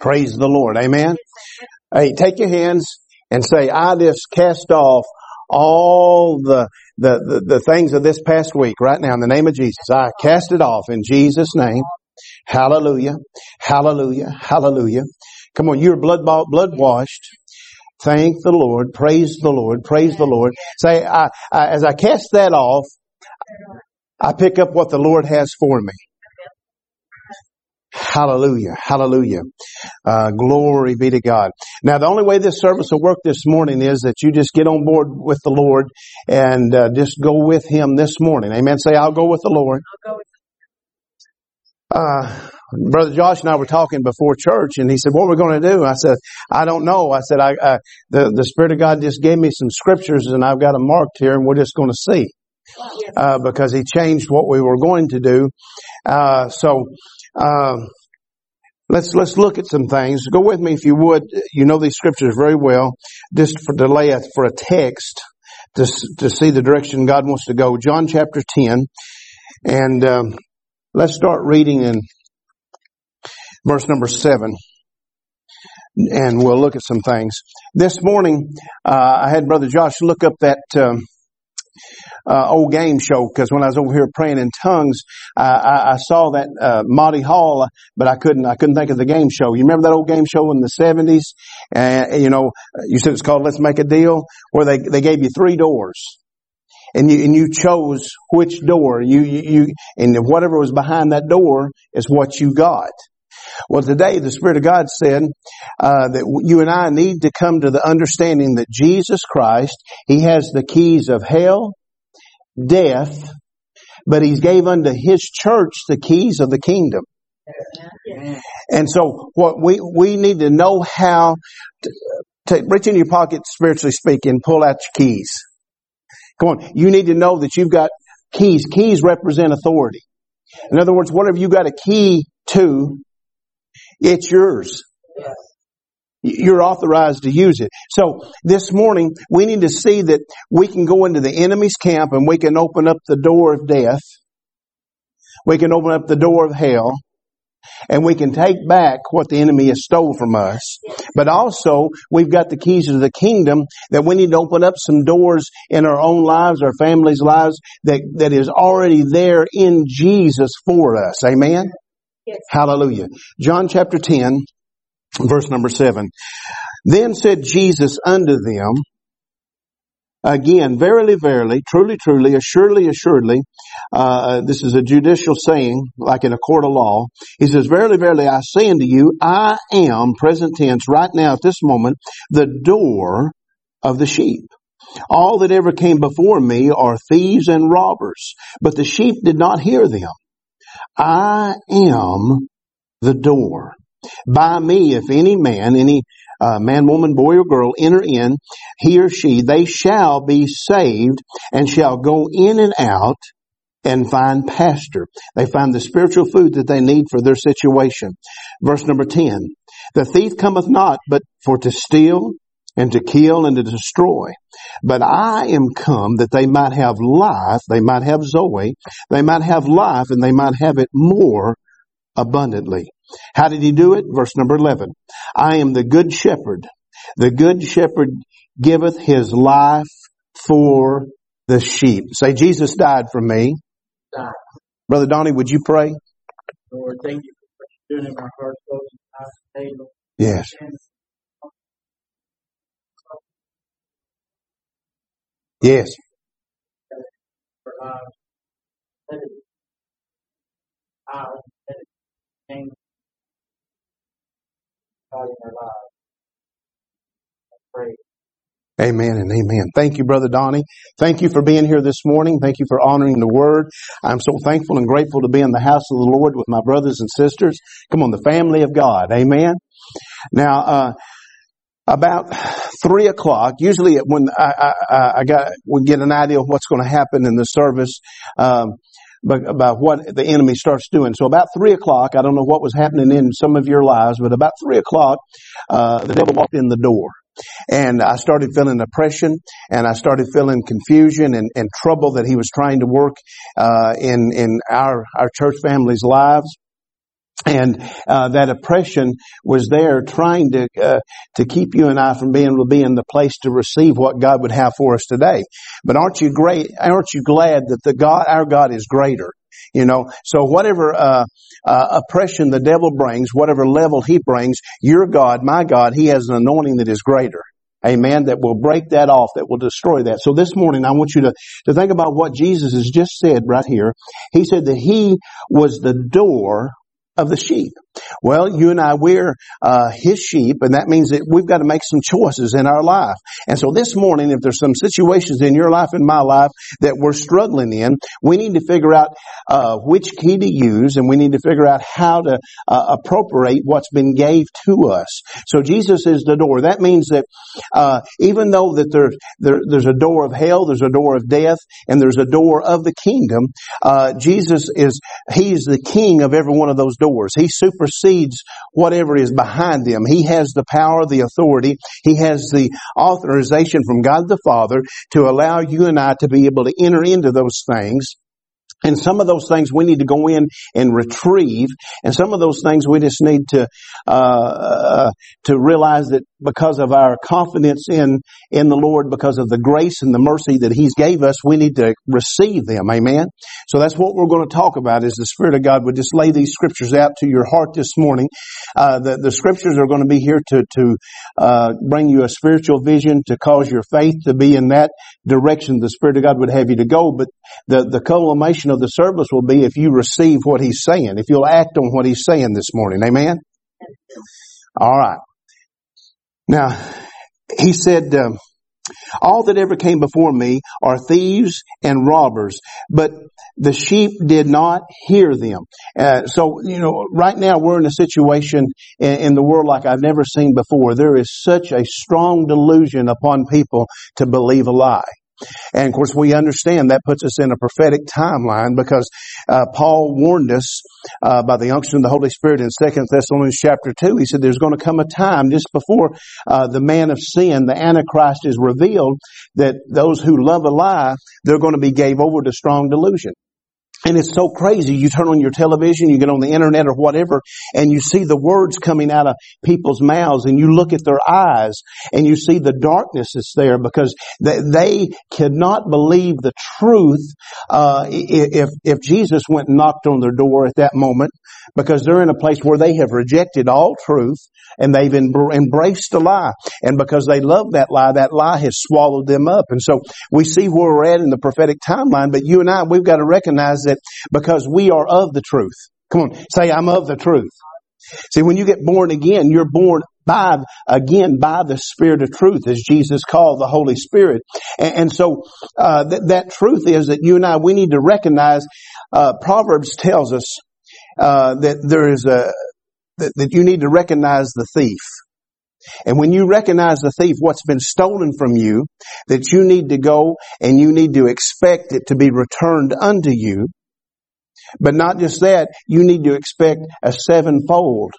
Praise the Lord. Amen. Hey, take your hands and say, I just cast off all the, the, the, the things of this past week right now in the name of Jesus. I cast it off in Jesus' name. Hallelujah. Hallelujah. Hallelujah. Come on, you're blood bought, blood washed. Thank the Lord. Praise the Lord. Praise the Lord. Say, I, I, as I cast that off, I pick up what the Lord has for me. Hallelujah. Hallelujah. Uh, glory be to God. Now, the only way this service will work this morning is that you just get on board with the Lord and uh, just go with Him this morning. Amen. Say, I'll go with the Lord. Uh, Brother Josh and I were talking before church, and he said, "What are we going to do?" I said, "I don't know." I said, "I, I the the Spirit of God just gave me some scriptures, and I've got them marked here, and we're just going to see." Uh, because he changed what we were going to do. Uh, so, um, let's, let's look at some things. Go with me if you would. You know these scriptures very well. Just for delay for a text to, to see the direction God wants to go. John chapter 10. And, um, let's start reading in verse number 7 and we'll look at some things. This morning, uh, I had Brother Josh look up that um, uh, old game show because when I was over here praying in tongues, I, I, I saw that uh, Monty Hall, but I couldn't I couldn't think of the game show. You remember that old game show in the seventies? And you know, you said it's called Let's Make a Deal, where they they gave you three doors. And you, and you chose which door you, you, you, and whatever was behind that door is what you got. Well, today the Spirit of God said uh, that you and I need to come to the understanding that Jesus Christ, He has the keys of hell, death, but He gave unto His church the keys of the kingdom. And so what we, we need to know how to, to reach in your pocket, spiritually speaking, pull out your keys. Come on. You need to know that you've got keys. Keys represent authority. In other words, whatever you got a key to, it's yours. You're authorized to use it. So this morning, we need to see that we can go into the enemy's camp and we can open up the door of death. We can open up the door of hell and we can take back what the enemy has stole from us. But also, we've got the keys to the kingdom that we need to open up some doors in our own lives, our families' lives that, that is already there in Jesus for us. Amen? Yes. Hallelujah. John chapter 10, verse number 7. Then said Jesus unto them, Again, verily, verily, truly, truly, assuredly, assuredly, uh, this is a judicial saying, like in a court of law. He says, verily, verily, I say unto you, I am, present tense, right now at this moment, the door of the sheep. All that ever came before me are thieves and robbers, but the sheep did not hear them. I am the door. By me, if any man, any uh, man, woman, boy, or girl enter in, he or she, they shall be saved and shall go in and out and find pasture. They find the spiritual food that they need for their situation. Verse number 10. The thief cometh not but for to steal and to kill and to destroy. But I am come that they might have life, they might have Zoe, they might have life and they might have it more abundantly. How did he do it? Verse number 11. I am the good shepherd. The good shepherd giveth his life for the sheep. Say, Jesus died for me. Brother Donnie, would you pray? Lord, thank you for doing in my heart, Yes. Yes. Amen and amen. Thank you, Brother Donnie. Thank you for being here this morning. Thank you for honoring the word. I'm so thankful and grateful to be in the house of the Lord with my brothers and sisters. Come on, the family of God. Amen. Now, uh, about three o'clock, usually when I, I, I got, we get an idea of what's going to happen in the service, um, but about what the enemy starts doing. So about three o'clock, I don't know what was happening in some of your lives, but about three o'clock, uh, the devil walked in the door. And I started feeling oppression and I started feeling confusion and, and trouble that he was trying to work, uh, in, in our, our church family's lives. And uh, that oppression was there trying to uh, to keep you and I from being able to be in the place to receive what God would have for us today. But aren't you great? Aren't you glad that the God, our God, is greater? You know, so whatever uh, uh, oppression the devil brings, whatever level he brings, your God, my God, He has an anointing that is greater. Amen. That will break that off, that will destroy that. So this morning, I want you to, to think about what Jesus has just said right here. He said that He was the door of the sheep. Well, you and I, we're uh, his sheep, and that means that we've got to make some choices in our life. And so this morning, if there's some situations in your life and my life that we're struggling in, we need to figure out uh, which key to use, and we need to figure out how to uh, appropriate what's been gave to us. So Jesus is the door. That means that uh, even though that there, there, there's a door of hell, there's a door of death, and there's a door of the kingdom, uh, Jesus is He's the King of every one of those doors. He supersedes whatever is behind them. He has the power, the authority. He has the authorization from God the Father to allow you and I to be able to enter into those things and some of those things we need to go in and retrieve, and some of those things we just need to uh, uh, to realize that because of our confidence in in the Lord, because of the grace and the mercy that He's gave us, we need to receive them. Amen. So that's what we're going to talk about. Is the Spirit of God would just lay these scriptures out to your heart this morning. Uh, the the scriptures are going to be here to to uh, bring you a spiritual vision, to cause your faith to be in that direction the Spirit of God would have you to go. But the the culmination of the service will be if you receive what he's saying, if you'll act on what he's saying this morning. Amen? All right. Now, he said, um, all that ever came before me are thieves and robbers, but the sheep did not hear them. Uh, so, you know, right now we're in a situation in, in, the world like I've never seen before. There is such a strong delusion upon people to believe a lie. And of course, we understand that puts us in a prophetic timeline because uh, Paul warned us uh, by the unction of the Holy Spirit in Second Thessalonians chapter two. He said, "There's going to come a time just before uh, the man of sin, the Antichrist, is revealed, that those who love a lie, they're going to be gave over to strong delusion." And it's so crazy. You turn on your television, you get on the internet or whatever, and you see the words coming out of people's mouths and you look at their eyes and you see the darkness that's there because they, they cannot believe the truth, uh, if, if Jesus went and knocked on their door at that moment because they're in a place where they have rejected all truth and they've embraced a lie. And because they love that lie, that lie has swallowed them up. And so we see where we're at in the prophetic timeline, but you and I, we've got to recognize that because we are of the truth. Come on, say I'm of the truth. See, when you get born again, you're born by, again, by the Spirit of truth, as Jesus called the Holy Spirit. And, and so, uh, th- that truth is that you and I, we need to recognize, uh, Proverbs tells us, uh, that there is a, that, that you need to recognize the thief. And when you recognize the thief, what's been stolen from you, that you need to go and you need to expect it to be returned unto you. But not just that, you need to expect a sevenfold,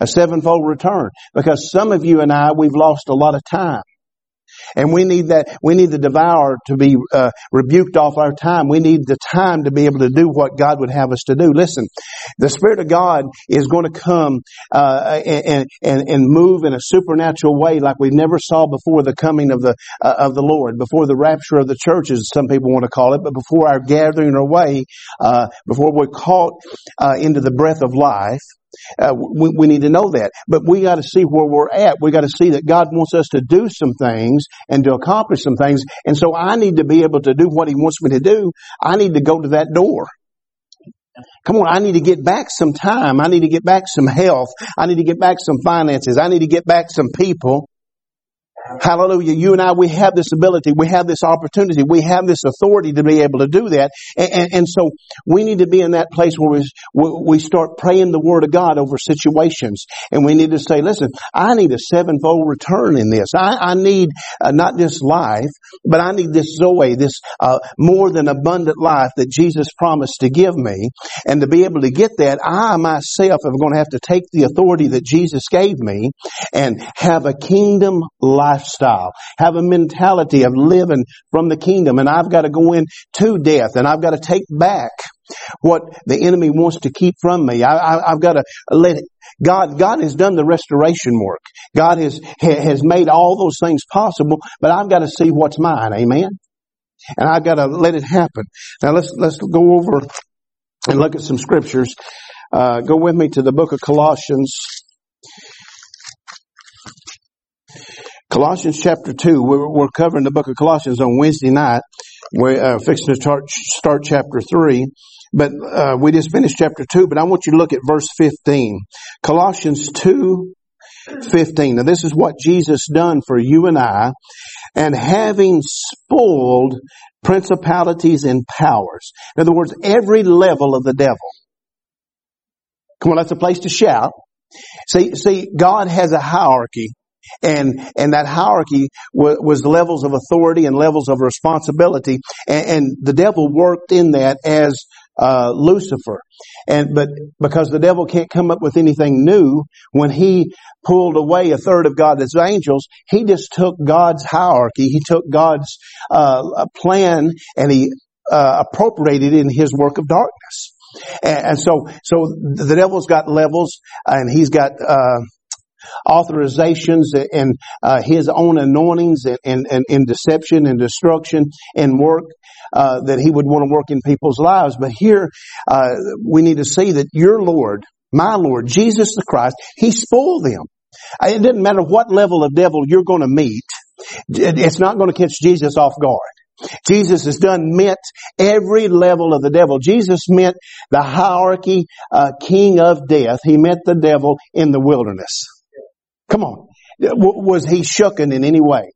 a sevenfold return. Because some of you and I, we've lost a lot of time. And we need that, we need the devourer to be uh, rebuked off our time. We need the time to be able to do what God would have us to do. Listen, the Spirit of God is going to come uh, and, and, and move in a supernatural way like we never saw before the coming of the uh, of the Lord, before the rapture of the church, as some people want to call it, but before our gathering away, uh, before we're caught uh, into the breath of life. Uh, we, we, need to know that. But we got to see where we're at. We got to see that God wants us to do some things and to accomplish some things. And so I need to be able to do what He wants me to do. I need to go to that door. Come on, I need to get back some time. I need to get back some health. I need to get back some finances. I need to get back some people. Hallelujah. You and I, we have this ability. We have this opportunity. We have this authority to be able to do that. And, and, and so we need to be in that place where we, we start praying the word of God over situations. And we need to say, listen, I need a sevenfold return in this. I, I need uh, not just life, but I need this Zoe, this uh, more than abundant life that Jesus promised to give me. And to be able to get that, I myself am going to have to take the authority that Jesus gave me and have a kingdom lifestyle, have a mentality of living from the kingdom. And I've got to go in to death and I've got to take back what the enemy wants to keep from me. I, have got to let it. God, God has done the restoration work. God has, has made all those things possible, but I've got to see what's mine. Amen. And I've got to let it happen. Now let's, let's go over and look at some scriptures. Uh, go with me to the book of Colossians. Colossians chapter 2, we're, we're, covering the book of Colossians on Wednesday night. We're uh, fixing to start, start chapter 3. But uh, we just finished chapter 2, but I want you to look at verse 15. Colossians 2, 15. Now this is what Jesus done for you and I. And having spoiled principalities and powers. In other words, every level of the devil. Come on, that's a place to shout. See, see, God has a hierarchy and and that hierarchy was, was levels of authority and levels of responsibility, and, and the devil worked in that as uh, Lucifer. And but because the devil can't come up with anything new, when he pulled away a third of God's angels, he just took God's hierarchy, he took God's uh, plan, and he uh, appropriated in his work of darkness. And, and, so, so the devil's got levels, and he's got uh, authorizations and uh, his own anointings and, and, and, deception and destruction and work uh, that he would want to work in people's lives. But here uh, we need to see that your Lord, my Lord, Jesus the Christ, He spoiled them. Uh, it doesn't matter what level of devil you're going to meet. It's not going to catch Jesus off guard. Jesus has done met every level of the devil. Jesus met the hierarchy uh, king of death. He met the devil in the wilderness. Come on. Was he shooken in any way?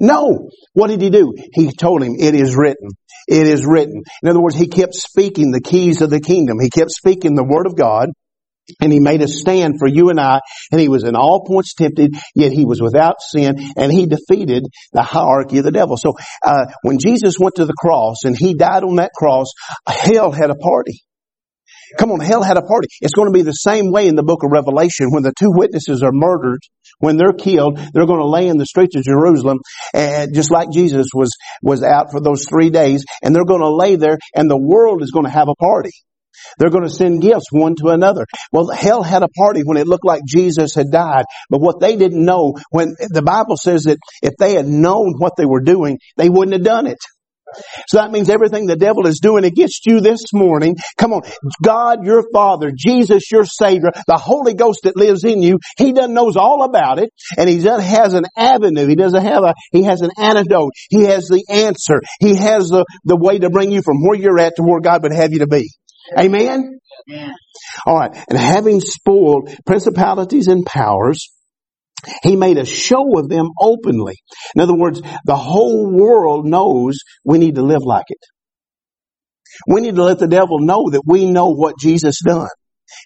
No. What did he do? He told him, it is written. It is written. In other words, he kept speaking the keys of the kingdom. He kept speaking the word of God. And he made a stand for you and I, and he was in all points tempted, yet he was without sin, and he defeated the hierarchy of the devil. So, uh, when Jesus went to the cross and he died on that cross, hell had a party. Come on, hell had a party. It's going to be the same way in the book of Revelation when the two witnesses are murdered. When they're killed, they're going to lay in the streets of Jerusalem, and just like Jesus was was out for those three days, and they're going to lay there, and the world is going to have a party. They're going to send gifts one to another. Well, hell had a party when it looked like Jesus had died. But what they didn't know, when the Bible says that if they had known what they were doing, they wouldn't have done it. So that means everything the devil is doing against you this morning, come on, God your Father, Jesus your Savior, the Holy Ghost that lives in you, He doesn't knows all about it, and He doesn't has an avenue, He doesn't have a, He has an antidote, He has the answer, He has the, the way to bring you from where you're at to where God would have you to be. Amen? Amen. Alright, and having spoiled principalities and powers, he made a show of them openly. In other words, the whole world knows we need to live like it. We need to let the devil know that we know what Jesus done.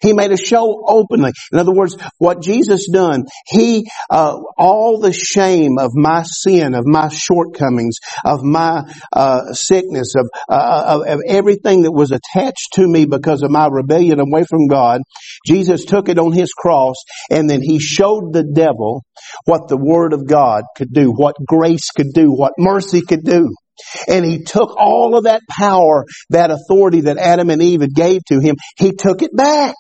He made a show openly. In other words, what Jesus done, He, uh, all the shame of my sin, of my shortcomings, of my uh, sickness, of, uh, of, of everything that was attached to me because of my rebellion away from God, Jesus took it on His cross, and then He showed the devil what the Word of God could do, what grace could do, what mercy could do. And he took all of that power, that authority that Adam and Eve had gave to him, he took it back.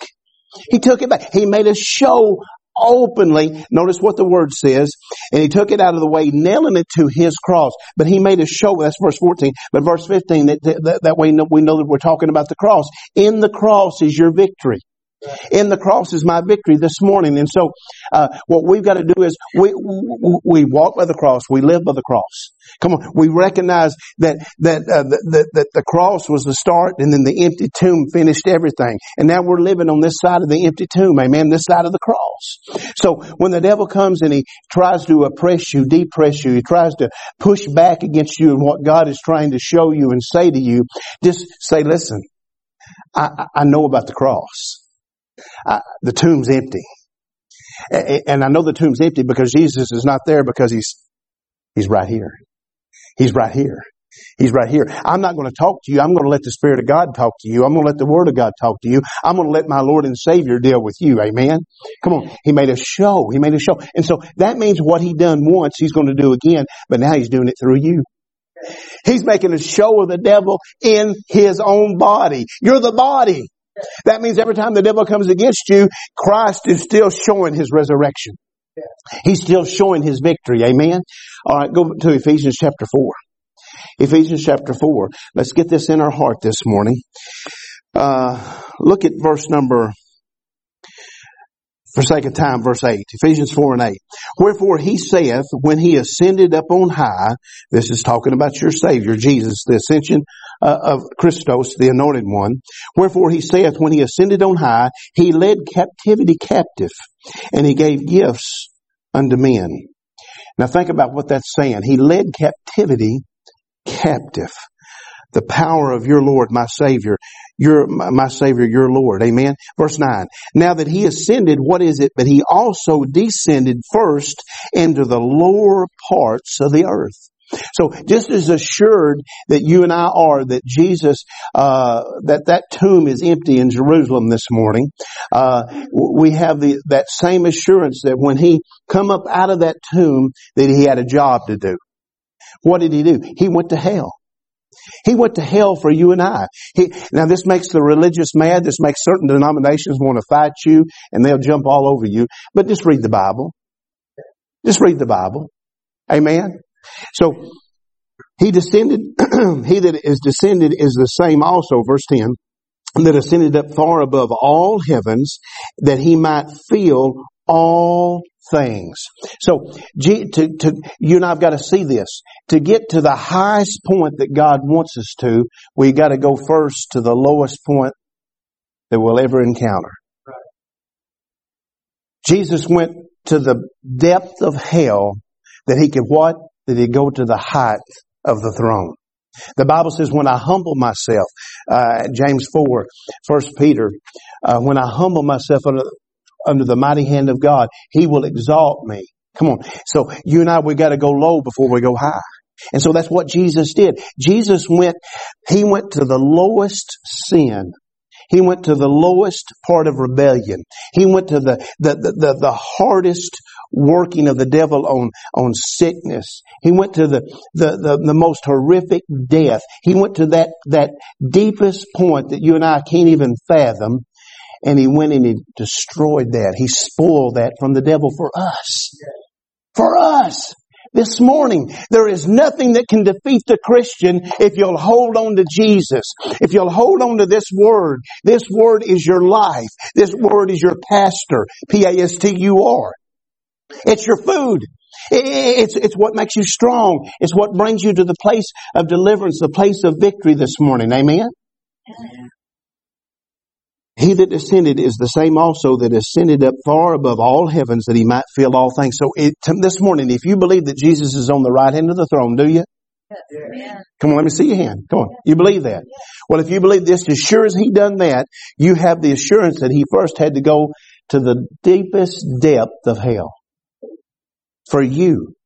He took it back. He made a show openly. Notice what the word says. And he took it out of the way, nailing it to his cross. But he made a show, that's verse 14. But verse 15, that, that, that way we know that we're talking about the cross. In the cross is your victory. In the cross is my victory this morning. And so, uh, what we've got to do is we, we walk by the cross. We live by the cross. Come on. We recognize that, that, uh, that, that the cross was the start and then the empty tomb finished everything. And now we're living on this side of the empty tomb. Amen. This side of the cross. So when the devil comes and he tries to oppress you, depress you, he tries to push back against you and what God is trying to show you and say to you, just say, listen, I, I know about the cross. Uh, the tomb's empty. And I know the tomb's empty because Jesus is not there because he's, he's right here. He's right here. He's right here. I'm not going to talk to you. I'm going to let the Spirit of God talk to you. I'm going to let the Word of God talk to you. I'm going to let my Lord and Savior deal with you. Amen. Come on. He made a show. He made a show. And so that means what he done once, he's going to do again, but now he's doing it through you. He's making a show of the devil in his own body. You're the body. That means every time the devil comes against you, Christ is still showing his resurrection. He's still showing his victory. Amen. All right, go to Ephesians chapter 4. Ephesians chapter 4. Let's get this in our heart this morning. Uh, look at verse number for sake of time, verse 8, Ephesians 4 and 8. Wherefore he saith, when he ascended up on high, this is talking about your Savior, Jesus, the ascension uh, of Christos, the anointed one. Wherefore he saith, when he ascended on high, he led captivity captive, and he gave gifts unto men. Now think about what that's saying. He led captivity captive. The power of your Lord, my Savior, your, my Savior, your Lord. Amen. Verse 9. Now that he ascended, what is it? But he also descended first into the lower parts of the earth. So just as assured that you and I are that Jesus, uh, that that tomb is empty in Jerusalem this morning, uh, we have the that same assurance that when he come up out of that tomb, that he had a job to do. What did he do? He went to hell. He went to hell for you and I. He, now this makes the religious mad. This makes certain denominations want to fight you and they'll jump all over you. But just read the Bible. Just read the Bible. Amen. So he descended, he that is descended is the same also, verse 10, that ascended up far above all heavens that he might fill all things. So, to, to, you and I've got to see this. To get to the highest point that God wants us to, we got to go first to the lowest point that we'll ever encounter. Jesus went to the depth of hell that he could what? That he go to the height of the throne. The Bible says, when I humble myself, uh, James 4, 1 Peter, uh, when I humble myself under, under the mighty hand of God, He will exalt me. Come on. So you and I, we gotta go low before we go high. And so that's what Jesus did. Jesus went, He went to the lowest sin. He went to the lowest part of rebellion. He went to the, the, the, the, hardest working of the devil on, on sickness. He went to the, the, the, the, most horrific death. He went to that, that deepest point that you and I can't even fathom. And he went and he destroyed that. He spoiled that from the devil for us. For us. This morning, there is nothing that can defeat the Christian if you'll hold on to Jesus. If you'll hold on to this word. This word is your life. This word is your pastor. P-A-S-T-U-R. It's your food. It's, it's what makes you strong. It's what brings you to the place of deliverance, the place of victory this morning. Amen? Amen. He that descended is the same also that ascended up far above all heavens that he might fill all things. So it, this morning, if you believe that Jesus is on the right hand of the throne, do you? Yeah. Come on, let me see your hand. Come on. You believe that? Well, if you believe this, as sure as he done that, you have the assurance that he first had to go to the deepest depth of hell. For you.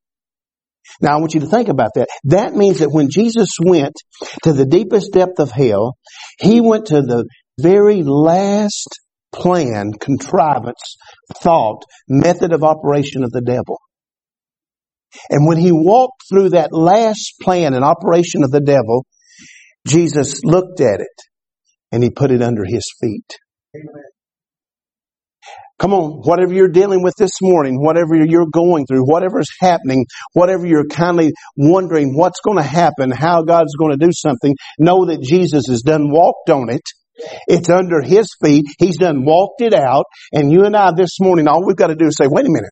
Now I want you to think about that. That means that when Jesus went to the deepest depth of hell, He went to the very last plan, contrivance, thought, method of operation of the devil. And when he walked through that last plan and operation of the devil, Jesus looked at it and he put it under his feet. Amen. Come on, whatever you're dealing with this morning, whatever you're going through, whatever's happening, whatever you're kindly wondering what's going to happen, how God's going to do something, know that Jesus has done walked on it it's under His feet. He's done walked it out. And you and I this morning, all we've got to do is say, wait a minute.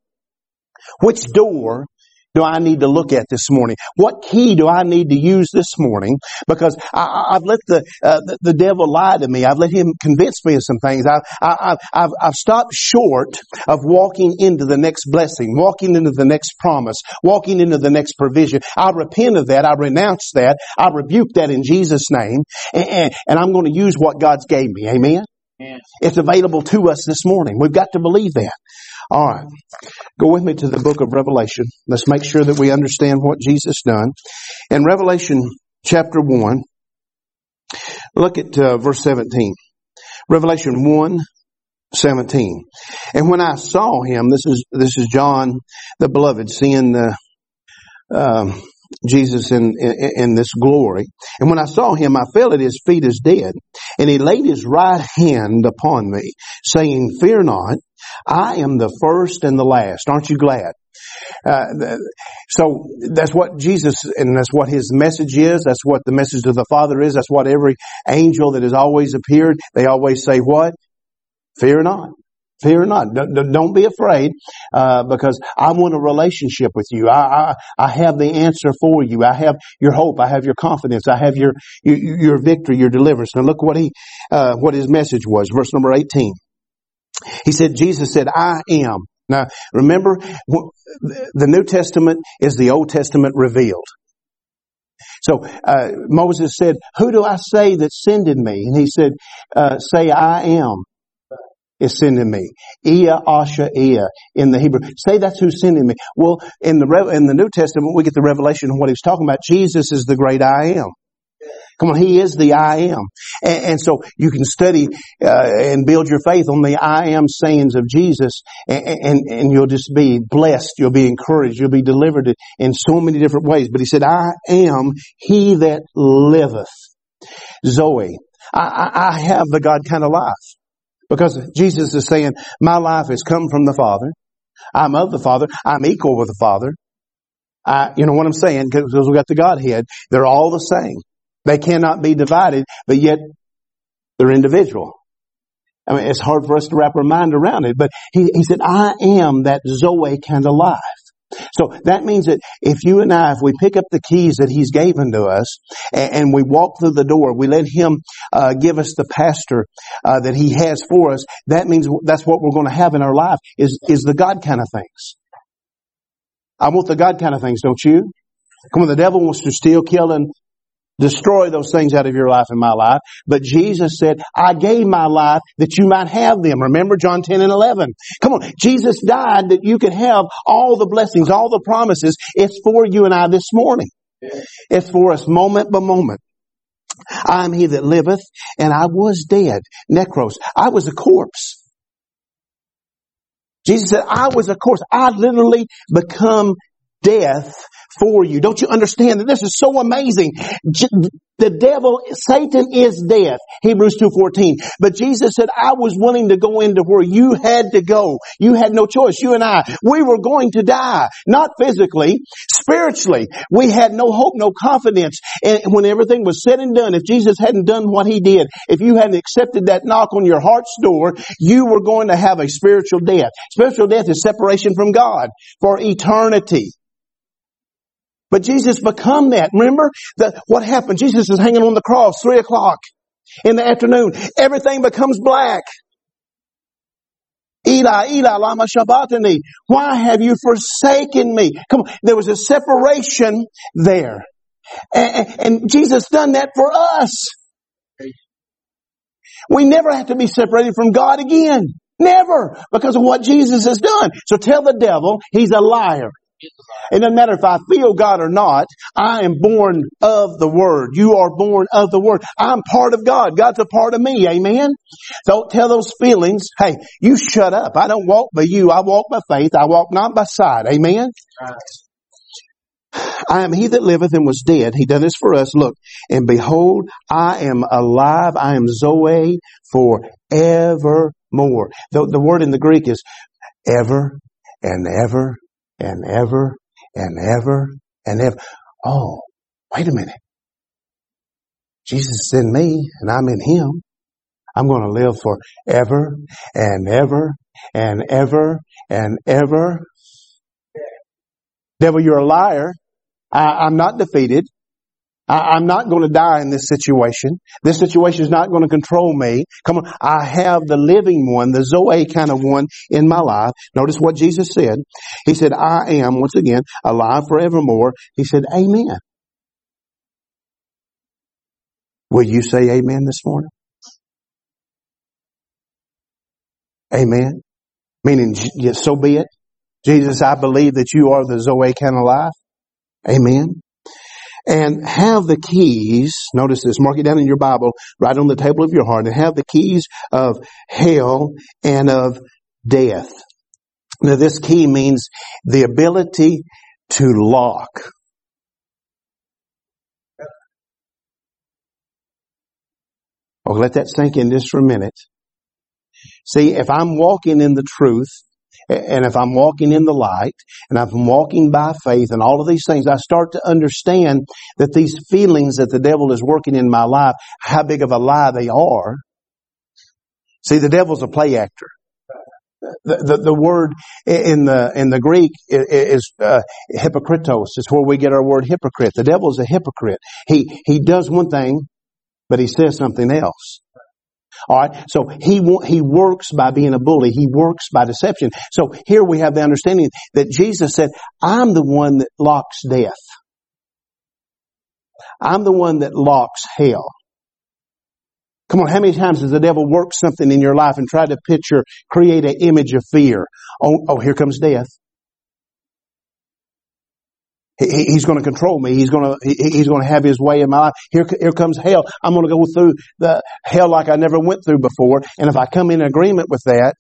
Which door do I need to look at this morning? What key do I need to use this morning? Because I, have let the, uh, the, the devil lie to me. I've let him convince me of some things. I, I, I've I've stopped short of walking into the next blessing, walking into the next promise, walking into the next provision. I repent of that. I renounce that. I rebuke that in Jesus' name, and, and, and I'm going to use what God's gave me. Amen. It's available to us this morning. We've got to believe that. All right. Go with me to the book of Revelation. Let's make sure that we understand what Jesus done. In Revelation chapter 1, look at uh, verse 17. Revelation 1, 17. And when I saw him, this is, this is John the beloved seeing the, um, Jesus in, in, in this glory. And when I saw him, I fell at his feet as dead. And he laid his right hand upon me, saying, Fear not, I am the first and the last. Aren't you glad? Uh, so that's what Jesus and that's what his message is. That's what the message of the Father is. That's what every angel that has always appeared, they always say what? Fear not. Fear not. Don't be afraid, uh, because I want a relationship with you. I, I, I have the answer for you. I have your hope. I have your confidence. I have your your, your victory, your deliverance. Now look what he uh, what his message was. Verse number eighteen. He said, Jesus said, "I am." Now remember, the New Testament is the Old Testament revealed. So uh, Moses said, "Who do I say that sended me?" And he said, uh, "Say I am." Is sending me. Ehyeh Asher Ehyeh in the Hebrew. Say that's who's sending me. Well, in the in the New Testament, we get the revelation of what he's talking about. Jesus is the great I am. Come on, He is the I am. And, and so you can study uh, and build your faith on the I am sayings of Jesus and, and, and, you'll just be blessed. You'll be encouraged. You'll be delivered in so many different ways. But He said, I am He that liveth. Zoe. I, I have the God kind of life. Because Jesus is saying, my life has come from the Father. I'm of the Father. I'm equal with the Father. I, you know what I'm saying? Because we got the Godhead. They're all the same. They cannot be divided, but yet they're individual. I mean, it's hard for us to wrap our mind around it, but he, he said, I am that Zoe kind of life. So that means that if you and I, if we pick up the keys that He's given to us and, and we walk through the door, we let Him uh, give us the pastor uh, that He has for us. That means that's what we're going to have in our life is is the God kind of things. I want the God kind of things, don't you? Come on, the devil wants to steal, kill, and destroy those things out of your life and my life. But Jesus said, I gave my life that you might have them. Remember John 10 and 11. Come on. Jesus died that you could have all the blessings, all the promises. It's for you and I this morning. It's for us moment by moment. I am he that liveth and I was dead. Necros. I was a corpse. Jesus said, I was a corpse. I literally become death for you. Don't you understand that this is so amazing? The devil, Satan is death. Hebrews 2.14. But Jesus said, I was willing to go into where you had to go. You had no choice. You and I, we were going to die. Not physically, spiritually. We had no hope, no confidence. And when everything was said and done, if Jesus hadn't done what he did, if you hadn't accepted that knock on your heart's door, you were going to have a spiritual death. Spiritual death is separation from God for eternity. But Jesus become that. Remember that what happened? Jesus is hanging on the cross, three o'clock in the afternoon. Everything becomes black. Eli, Eli, lama sabachthani. Why have you forsaken me? Come on. There was a separation there. And, and Jesus done that for us. We never have to be separated from God again. Never. Because of what Jesus has done. So tell the devil he's a liar. It doesn't matter if I feel God or not. I am born of the Word. You are born of the Word. I'm part of God. God's a part of me. Amen. Don't tell those feelings. Hey, you shut up. I don't walk by you. I walk by faith. I walk not by sight. Amen. I am he that liveth and was dead. He done this for us. Look, and behold, I am alive. I am Zoe forevermore. The, the word in the Greek is ever and ever and ever and ever and ever. Oh, wait a minute. Jesus is in me and I'm in him. I'm going to live forever and ever and ever and ever. Devil, you're a liar. I, am not defeated. I, am not going to die in this situation. This situation is not going to control me. Come on. I have the living one, the Zoe kind of one in my life. Notice what Jesus said. He said, I am, once again, alive forevermore. He said, Amen. Will you say amen this morning? Amen. Meaning, yes, so be it. Jesus, I believe that you are the Zoe kind of life. Amen and have the keys, notice this, mark it down in your Bible, right on the table of your heart, and have the keys of hell and of death. Now this key means the ability to lock. Well, let that sink in just for a minute. See, if I'm walking in the truth, and if I'm walking in the light, and I'm walking by faith and all of these things, I start to understand that these feelings that the devil is working in my life, how big of a lie they are. See, the devil's a play actor. The, the, the word in the in the Greek is uh, hypocritos. It's where we get our word hypocrite. The devil's a hypocrite. He he does one thing, but he says something else. All right. So he he works by being a bully. He works by deception. So here we have the understanding that Jesus said, "I'm the one that locks death. I'm the one that locks hell." Come on, how many times has the devil worked something in your life and tried to picture, create an image of fear? Oh, oh, here comes death. He, he's going to control me. He's going to he, he's going to have his way in my life. Here here comes hell. I'm going to go through the hell like I never went through before. And if I come in agreement with that,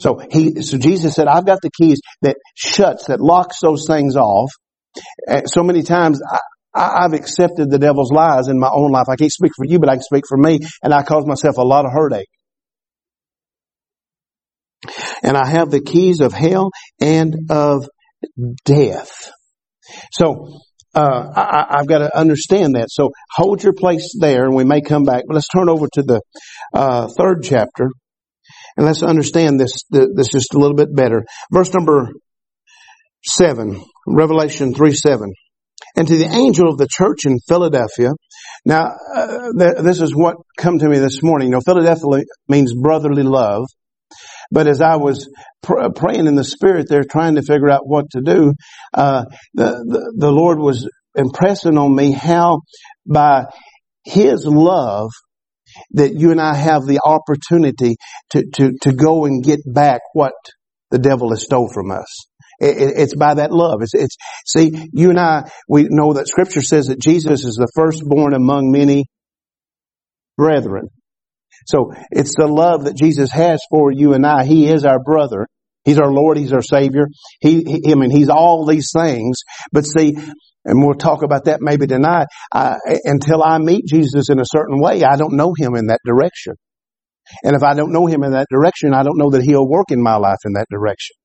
so he so Jesus said, "I've got the keys that shuts that locks those things off." So many times I, I've accepted the devil's lies in my own life. I can't speak for you, but I can speak for me, and I cause myself a lot of heartache and I have the keys of hell and of death. So, uh, I, have got to understand that. So hold your place there and we may come back, but let's turn over to the, uh, third chapter and let's understand this, this just a little bit better. Verse number seven, Revelation 3 7. And to the angel of the church in Philadelphia, now, uh, th- this is what come to me this morning. You know, Philadelphia means brotherly love. But as I was pr- praying in the spirit there, trying to figure out what to do, uh, the, the, the Lord was impressing on me how by His love that you and I have the opportunity to, to, to go and get back what the devil has stole from us. it's by that love. It's, it's, see, you and I, we know that scripture says that Jesus is the firstborn among many brethren. So it's the love that Jesus has for you and I. He is our brother. He's our Lord. He's our Savior. He, he I mean, He's all these things. But see, and we'll talk about that maybe tonight. I, until I meet Jesus in a certain way, I don't know Him in that direction. And if I don't know Him in that direction, I don't know that He'll work in my life in that direction.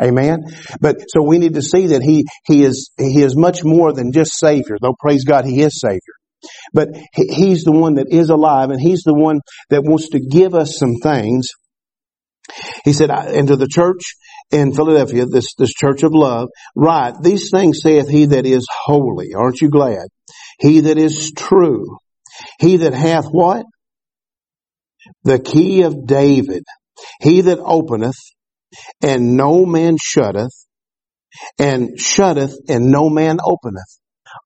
Amen. But so we need to see that He He is He is much more than just Savior. Though praise God, He is Savior. But he's the one that is alive and he's the one that wants to give us some things. He said, into the church in Philadelphia, this, this church of love, right, these things saith he that is holy. Aren't you glad? He that is true. He that hath what? The key of David. He that openeth and no man shutteth and shutteth and no man openeth.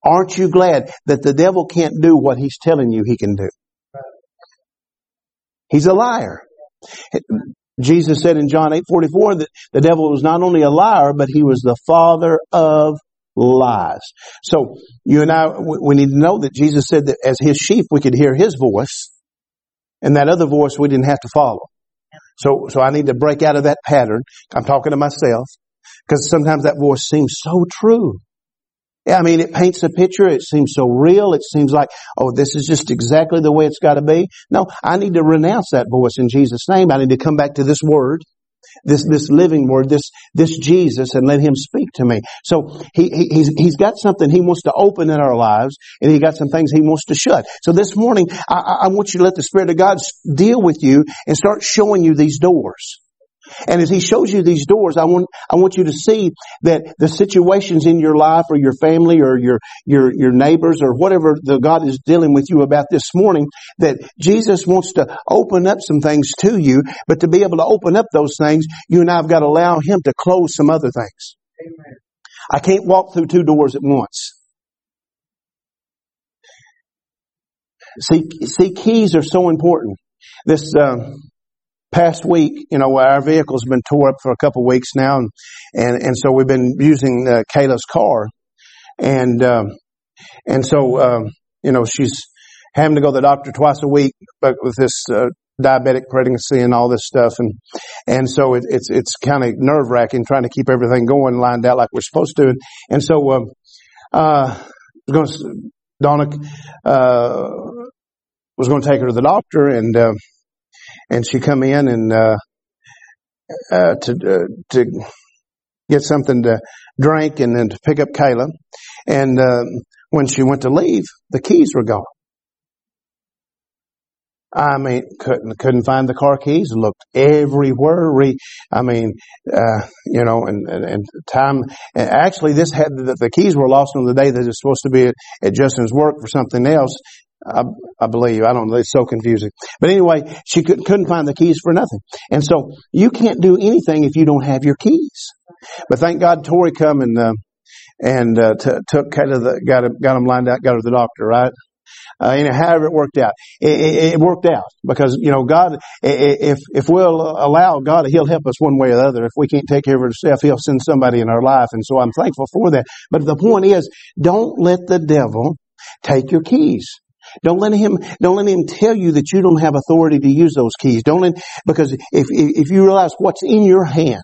Aren't you glad that the devil can't do what he's telling you he can do? He's a liar. Jesus said in John 8:44 that the devil was not only a liar, but he was the father of lies. So you and I, we need to know that Jesus said that as his sheep, we could hear his voice, and that other voice we didn't have to follow. So, so I need to break out of that pattern. I'm talking to myself because sometimes that voice seems so true. I mean, it paints a picture. It seems so real. It seems like, oh, this is just exactly the way it's got to be. No, I need to renounce that voice in Jesus' name. I need to come back to this word, this, this living word, this, this Jesus and let him speak to me. So he, he, he's, he's got something he wants to open in our lives and he got some things he wants to shut. So this morning, I, I want you to let the Spirit of God deal with you and start showing you these doors. And as he shows you these doors, I want, I want you to see that the situations in your life or your family or your, your, your neighbors or whatever the God is dealing with you about this morning, that Jesus wants to open up some things to you, but to be able to open up those things, you and I have got to allow him to close some other things. Amen. I can't walk through two doors at once. See, see, keys are so important. This, uh, past week, you know, our vehicle's been tore up for a couple of weeks now, and and, and so we've been using uh, Kayla's car, and um, and so um, you know she's having to go to the doctor twice a week, but with this uh, diabetic pregnancy and all this stuff, and and so it, it's it's kind of nerve wracking trying to keep everything going lined out like we're supposed to, and, so um, uh, going to Donna uh, was going to take her to the doctor, and uh, and she come in and uh, uh, to uh, to get something to drink and then to pick up Kayla. And uh, when she went to leave, the keys were gone. I mean, couldn't couldn't find the car keys. Looked everywhere. Re, I mean, uh, you know, and, and, and time. And actually, this had the, the, keys were lost on the day that it's supposed to be at, at Justin's work for something else. I, I, believe. I don't know. It's so confusing. But anyway, she couldn't couldn't find the keys for nothing. And so you can't do anything if you don't have your keys. But thank God, Tori come and uh, and uh, t- took kind of the got got him lined out, got her to the doctor, right? Uh, you know, however it worked out, it, it, it, worked out because you know God. If if we'll allow God, He'll help us one way or the other. If we can't take care of ourselves, He'll send somebody in our life, and so I'm thankful for that. But the point is, don't let the devil take your keys. Don't let him, don't let him tell you that you don't have authority to use those keys. Don't let, because if, if you realize what's in your hand,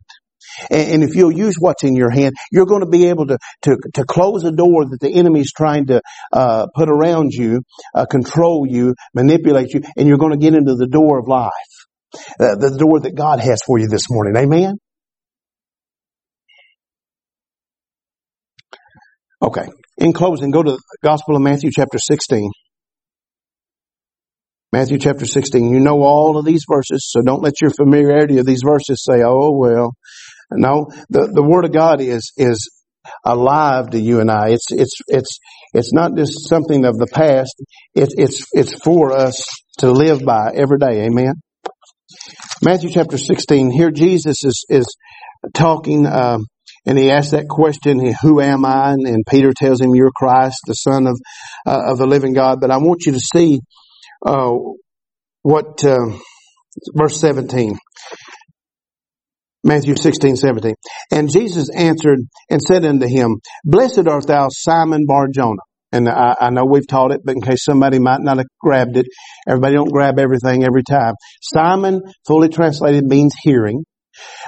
and, if you'll use what's in your hand, you're going to be able to to, to close a door that the enemy is trying to uh, put around you, uh, control you, manipulate you, and you're going to get into the door of life, uh, the door that God has for you this morning. Amen. Okay. In closing, go to the Gospel of Matthew chapter 16. Matthew chapter 16. You know all of these verses, so don't let your familiarity of these verses say, oh, well. No, the, the Word of God is, is alive to you and I. It's, it's, it's, it's not just something of the past. It's, it's, it's for us to live by every day. Amen. Matthew chapter 16. Here Jesus is, is talking, um, and he asks that question, who am I? And Peter tells him, you're Christ, the son of, uh, of the living God. But I want you to see, uh, what, uh, verse 17. Matthew 16, 17. And Jesus answered and said unto him, Blessed art thou, Simon Barjona. And I, I, know we've taught it, but in case somebody might not have grabbed it, everybody don't grab everything every time. Simon, fully translated, means hearing.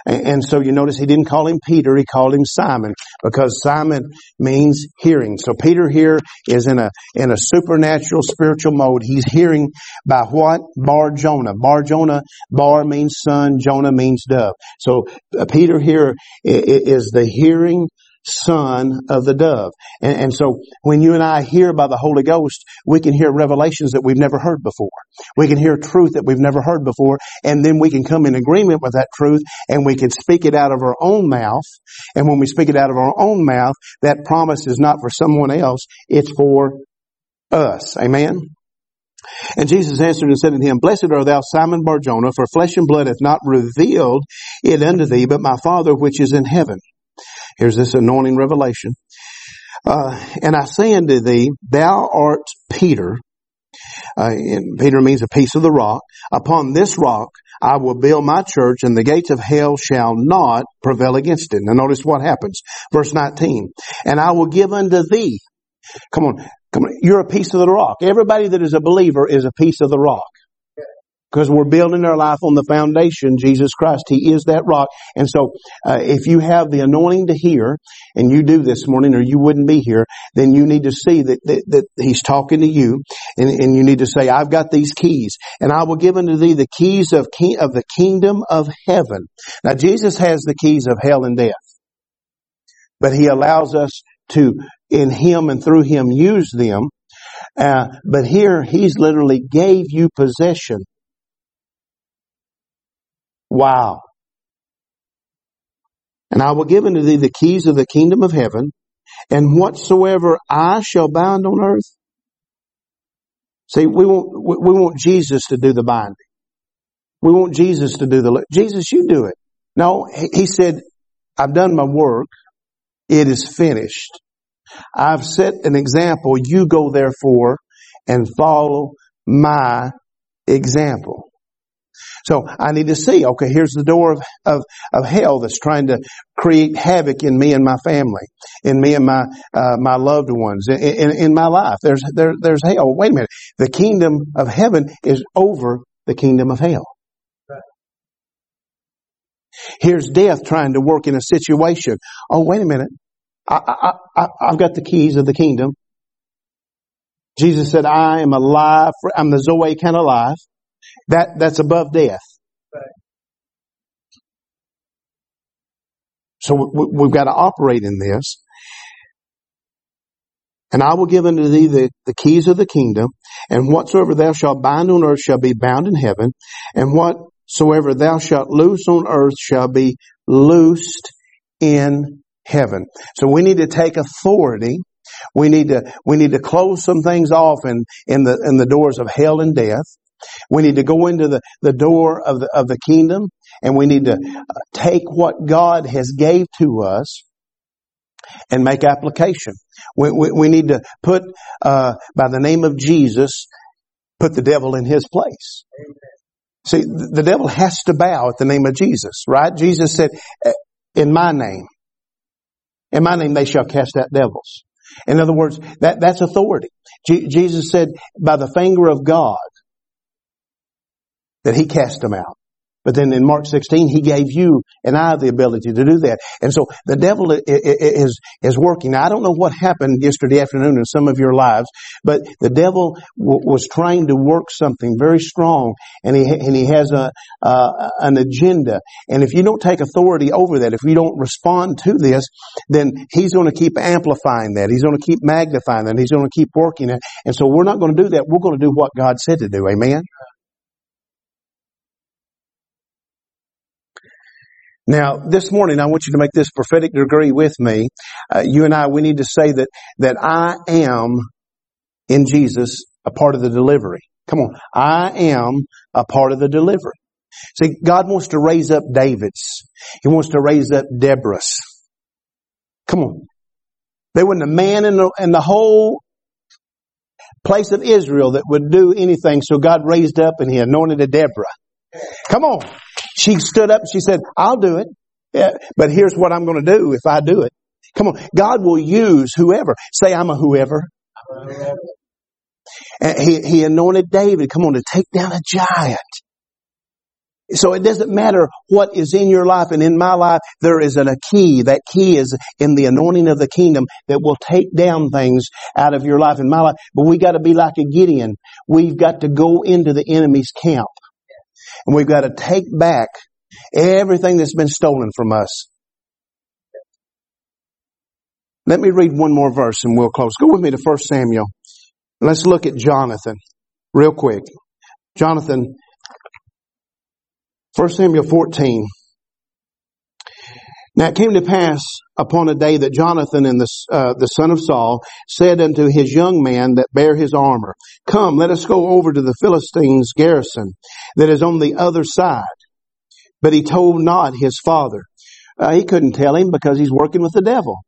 And so you notice he didn't call him Peter, he called him Simon because Simon means hearing. So Peter here is in a, in a supernatural spiritual mode. He's hearing by what? Bar Jonah. Bar Jonah, Bar means son, Jonah means dove. So uh, Peter here is the hearing son of the dove. And, and, so when you and I hear by the Holy Ghost, we can hear revelations that we've never heard before. We can hear truth that we've never heard before, and then we can come in agreement with that truth and we can speak it out of our own mouth. And when we speak it out of our own mouth, that promise is not for someone else, it's for us. Amen? And Jesus answered and said unto him, Blessed art thou, Simon Barjona, for flesh and blood hath not revealed it unto thee, but my Father which is in heaven. Here's this anointing revelation. Uh, and I say unto thee, thou art Peter. Uh, Peter means a piece of the rock. Upon this rock I will build my church and the gates of hell shall not prevail against it. Now notice what happens. Verse 19. And I will give unto thee. Come on. Come on. You're a piece of the rock. Everybody that is a believer is a piece of the rock. Because we're building our life on the foundation, Jesus Christ. He is that rock. And so, uh, if you have the anointing to hear, and you do this morning, or you wouldn't be here, then you need to see that, that, that He's talking to you, and, and, you need to say, I've got these keys, and I will give unto thee the keys of, king, of the kingdom of heaven. Now, Jesus has the keys of hell and death. But He allows us to, in Him and through Him, use them. Uh, but here, He's literally gave you possession Wow. And I will give unto thee the keys of the kingdom of heaven, and whatsoever I shall bind on earth. See, we want, we want Jesus to do the binding. We want Jesus to do the, Jesus, you do it. No, he said, I've done my work. It is finished. I've set an example. You go therefore and follow my example. So I need to see, okay, here's the door of, of, of hell that's trying to create havoc in me and my family, in me and my, uh, my loved ones, in, in, in my life. There's, there, there's hell. Wait a minute. The kingdom of heaven is over the kingdom of hell. Here's death trying to work in a situation. Oh, wait a minute. I, I, I, I've got the keys of the kingdom. Jesus said, I am alive. I'm the Zoe kind of life. That, that's above death. So we, we've got to operate in this. And I will give unto thee the, the keys of the kingdom, and whatsoever thou shalt bind on earth shall be bound in heaven, and whatsoever thou shalt loose on earth shall be loosed in heaven. So we need to take authority. We need to, we need to close some things off in, in the, in the doors of hell and death. We need to go into the, the door of the, of the kingdom and we need to take what God has gave to us and make application. We, we, we need to put, uh, by the name of Jesus, put the devil in his place. See, the devil has to bow at the name of Jesus, right? Jesus said, in my name, in my name they shall cast out devils. In other words, that, that's authority. G- Jesus said, by the finger of God, that he cast them out. But then in Mark 16, he gave you and I the ability to do that. And so the devil is, is working. Now, I don't know what happened yesterday afternoon in some of your lives, but the devil w- was trying to work something very strong and he, and he has a, uh, an agenda. And if you don't take authority over that, if you don't respond to this, then he's going to keep amplifying that. He's going to keep magnifying that. He's going to keep working it. And so we're not going to do that. We're going to do what God said to do. Amen. Now, this morning, I want you to make this prophetic degree with me. Uh, you and I, we need to say that, that I am in Jesus a part of the delivery. Come on. I am a part of the delivery. See, God wants to raise up Davids. He wants to raise up Deborahs. Come on. There wasn't a man in the, in the whole place of Israel that would do anything. So God raised up and he anointed a Deborah. Come on. She stood up and she said, I'll do it. Yeah, but here's what I'm going to do if I do it. Come on. God will use whoever. Say, I'm a whoever. And he, he anointed David, come on, to take down a giant. So it doesn't matter what is in your life and in my life, there is a key. That key is in the anointing of the kingdom that will take down things out of your life and my life. But we got to be like a Gideon. We've got to go into the enemy's camp. And we've got to take back everything that's been stolen from us. Let me read one more verse and we'll close. Go with me to 1 Samuel. Let's look at Jonathan real quick. Jonathan, 1 Samuel 14. Now it came to pass upon a day that Jonathan and the, uh, the son of Saul said unto his young man that bare his armor, Come, let us go over to the Philistines' garrison that is on the other side. But he told not his father. Uh, he couldn't tell him because he's working with the devil.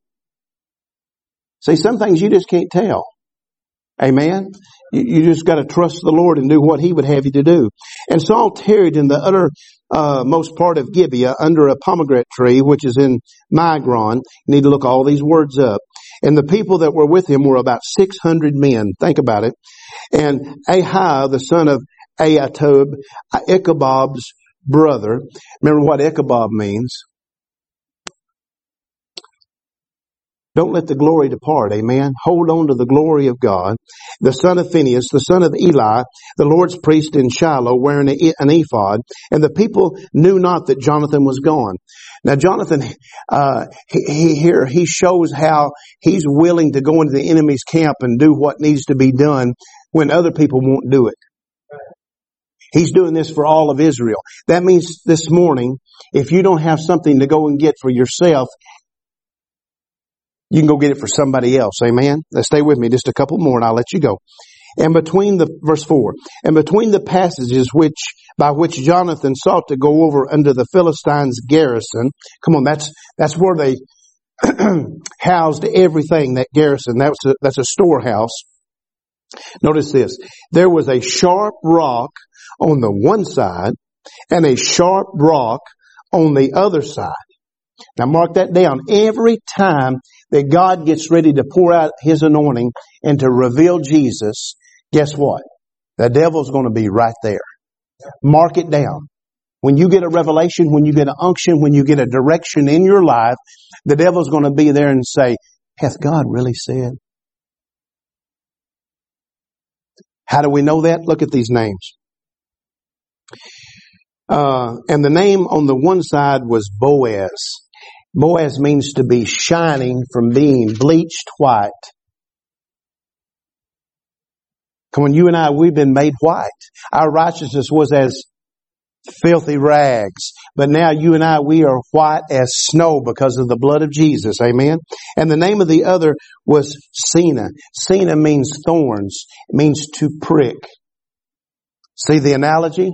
See, some things you just can't tell. Amen. You, you just got to trust the Lord and do what He would have you to do. And Saul tarried in the utter uh, most part of Gibeah under a pomegranate tree, which is in Migron. You need to look all these words up. And the people that were with him were about 600 men. Think about it. And Ahai, the son of Ahitub, Ichabod's brother. Remember what Ichabod means? Don't let the glory depart. Amen. Hold on to the glory of God. The son of Phinehas, the son of Eli, the Lord's priest in Shiloh, wearing an ephod, and the people knew not that Jonathan was gone. Now, Jonathan, uh, he, he, here he shows how he's willing to go into the enemy's camp and do what needs to be done when other people won't do it. He's doing this for all of Israel. That means this morning, if you don't have something to go and get for yourself, you can go get it for somebody else. Amen. Now stay with me just a couple more and I'll let you go. And between the, verse four, and between the passages which, by which Jonathan sought to go over under the Philistines garrison, come on, that's, that's where they housed everything, that garrison. That's a, that's a storehouse. Notice this. There was a sharp rock on the one side and a sharp rock on the other side. Now mark that down. Every time that God gets ready to pour out His anointing and to reveal Jesus, guess what? The devil's going to be right there. Mark it down. When you get a revelation, when you get an unction, when you get a direction in your life, the devil's going to be there and say, hath God really said? How do we know that? Look at these names. Uh, and the name on the one side was Boaz. Boaz means to be shining from being bleached white. Come on, you and I, we've been made white. Our righteousness was as filthy rags. But now you and I, we are white as snow because of the blood of Jesus. Amen. And the name of the other was Seneh. Seneh means thorns. It means to prick. See the analogy?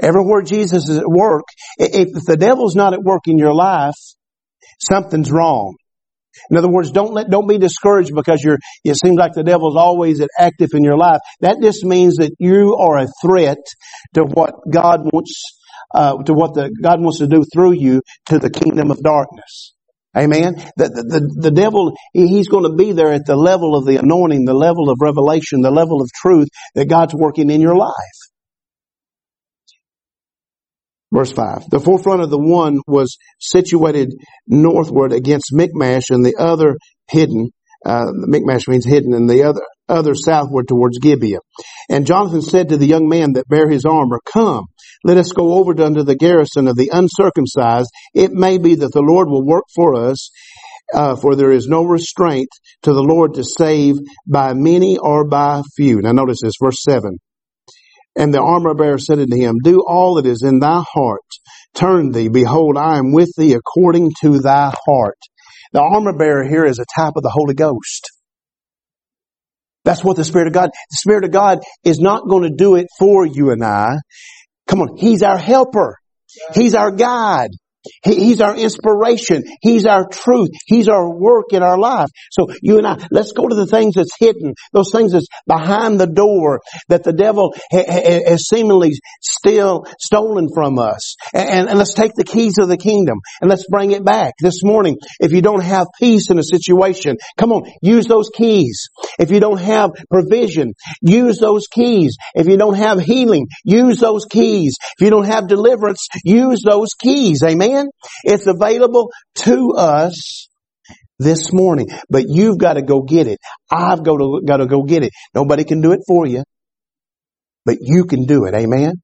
Everywhere Jesus is at work, if the devil's not at work in your life, something's wrong. In other words, don't let, don't be discouraged because you're, it seems like the devil's always active in your life. That just means that you are a threat to what God wants, uh, to what the, God wants to do through you to the kingdom of darkness. Amen. The, the, the devil, he's going to be there at the level of the anointing, the level of revelation, the level of truth that God's working in your life. Verse 5. The forefront of the one was situated northward against Michmash and the other hidden. Uh, Michmash means hidden and the other, other southward towards Gibeah. And Jonathan said to the young man that bare his armor, come, let us go over unto the garrison of the uncircumcised. It may be that the Lord will work for us, uh, for there is no restraint to the Lord to save by many or by few. Now notice this, verse 7. And the armor bearer said unto him, Do all that is in thy heart. Turn thee. Behold, I am with thee according to thy heart. The armor bearer here is a type of the Holy Ghost. That's what the Spirit of God, the Spirit of God is not going to do it for you and I. Come on. He's our helper. He's our guide. He's our inspiration. He's our truth. He's our work in our life. So you and I, let's go to the things that's hidden, those things that's behind the door that the devil has seemingly still stolen from us. And, and let's take the keys of the kingdom and let's bring it back this morning. If you don't have peace in a situation, come on, use those keys. If you don't have provision, use those keys. If you don't have healing, use those keys. If you don't have deliverance, use those keys. Amen. Amen? It's available to us this morning, but you've got to go get it. I've got to, got to go get it. Nobody can do it for you, but you can do it. Amen?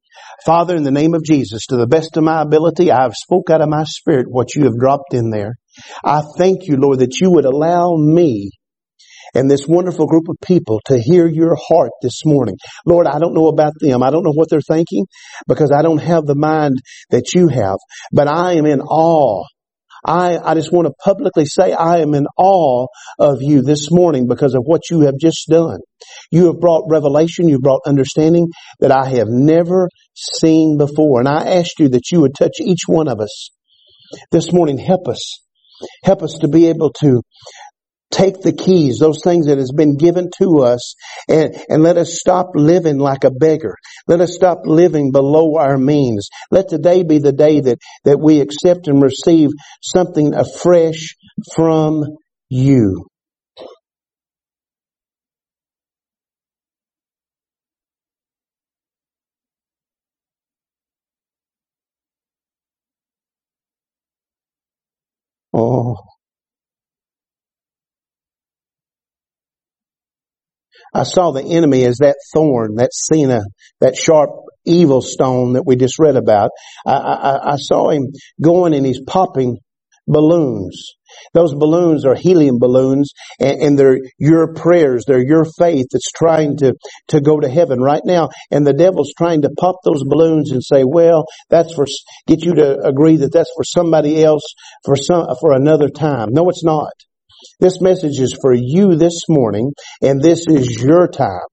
Father, in the name of Jesus, to the best of my ability, I have spoke out of my spirit what you have dropped in there. I thank you, Lord, that you would allow me and this wonderful group of people to hear your heart this morning. Lord, I don't know about them. I don't know what they're thinking because I don't have the mind that you have, but I am in awe I, I just want to publicly say I am in awe of you this morning because of what you have just done. You have brought revelation, you brought understanding that I have never seen before. And I asked you that you would touch each one of us this morning. Help us. Help us to be able to take the keys, those things that has been given to us, and, and let us stop living like a beggar. Let us stop living below our means. Let today be the day that, that we accept and receive something afresh from you. Oh. I saw the enemy as that thorn, that Seneh, that sharp evil stone that we just read about. I, I, I saw him going and he's popping balloons. Those balloons are helium balloons and, and, they're your prayers. They're your faith that's trying to, to go to heaven right now. And the devil's trying to pop those balloons and say, well, that's for, get you to agree that that's for somebody else for some, for another time. No, it's not. This message is for you this morning, and this is your time.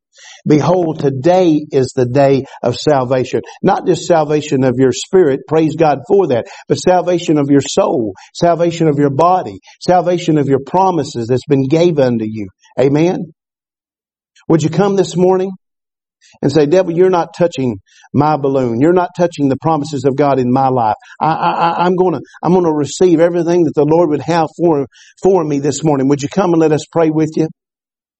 Behold, today is the day of salvation. Not just salvation of your spirit, praise God for that, but salvation of your soul, salvation of your body, salvation of your promises that's been gave unto you. Amen? Would you come this morning? And say, devil, you're not touching my balloon. You're not touching the promises of God in my life. I, I, I'm gonna, I'm gonna receive everything that the Lord would have for, for me this morning. Would you come and let us pray with you?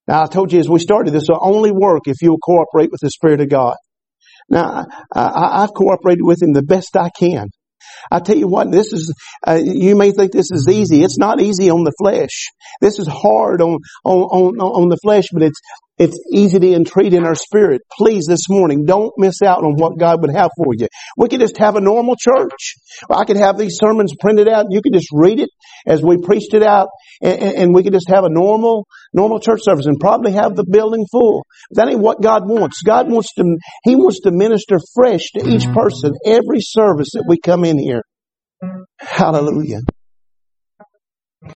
Now I told you as we started, this will only work if you'll cooperate with the Spirit of God. Now, I, I've cooperated with Him the best I can. I tell you what, this is, uh, you may think this is easy. It's not easy on the flesh. This is hard on, on, on, on the flesh, but it's, It's easy to entreat in our spirit. Please this morning, don't miss out on what God would have for you. We could just have a normal church. I could have these sermons printed out. You could just read it as we preached it out and, and we could just have a normal, normal church service and probably have the building full. That ain't what God wants. God wants to, He wants to minister fresh to each person every service that we come in here. Hallelujah.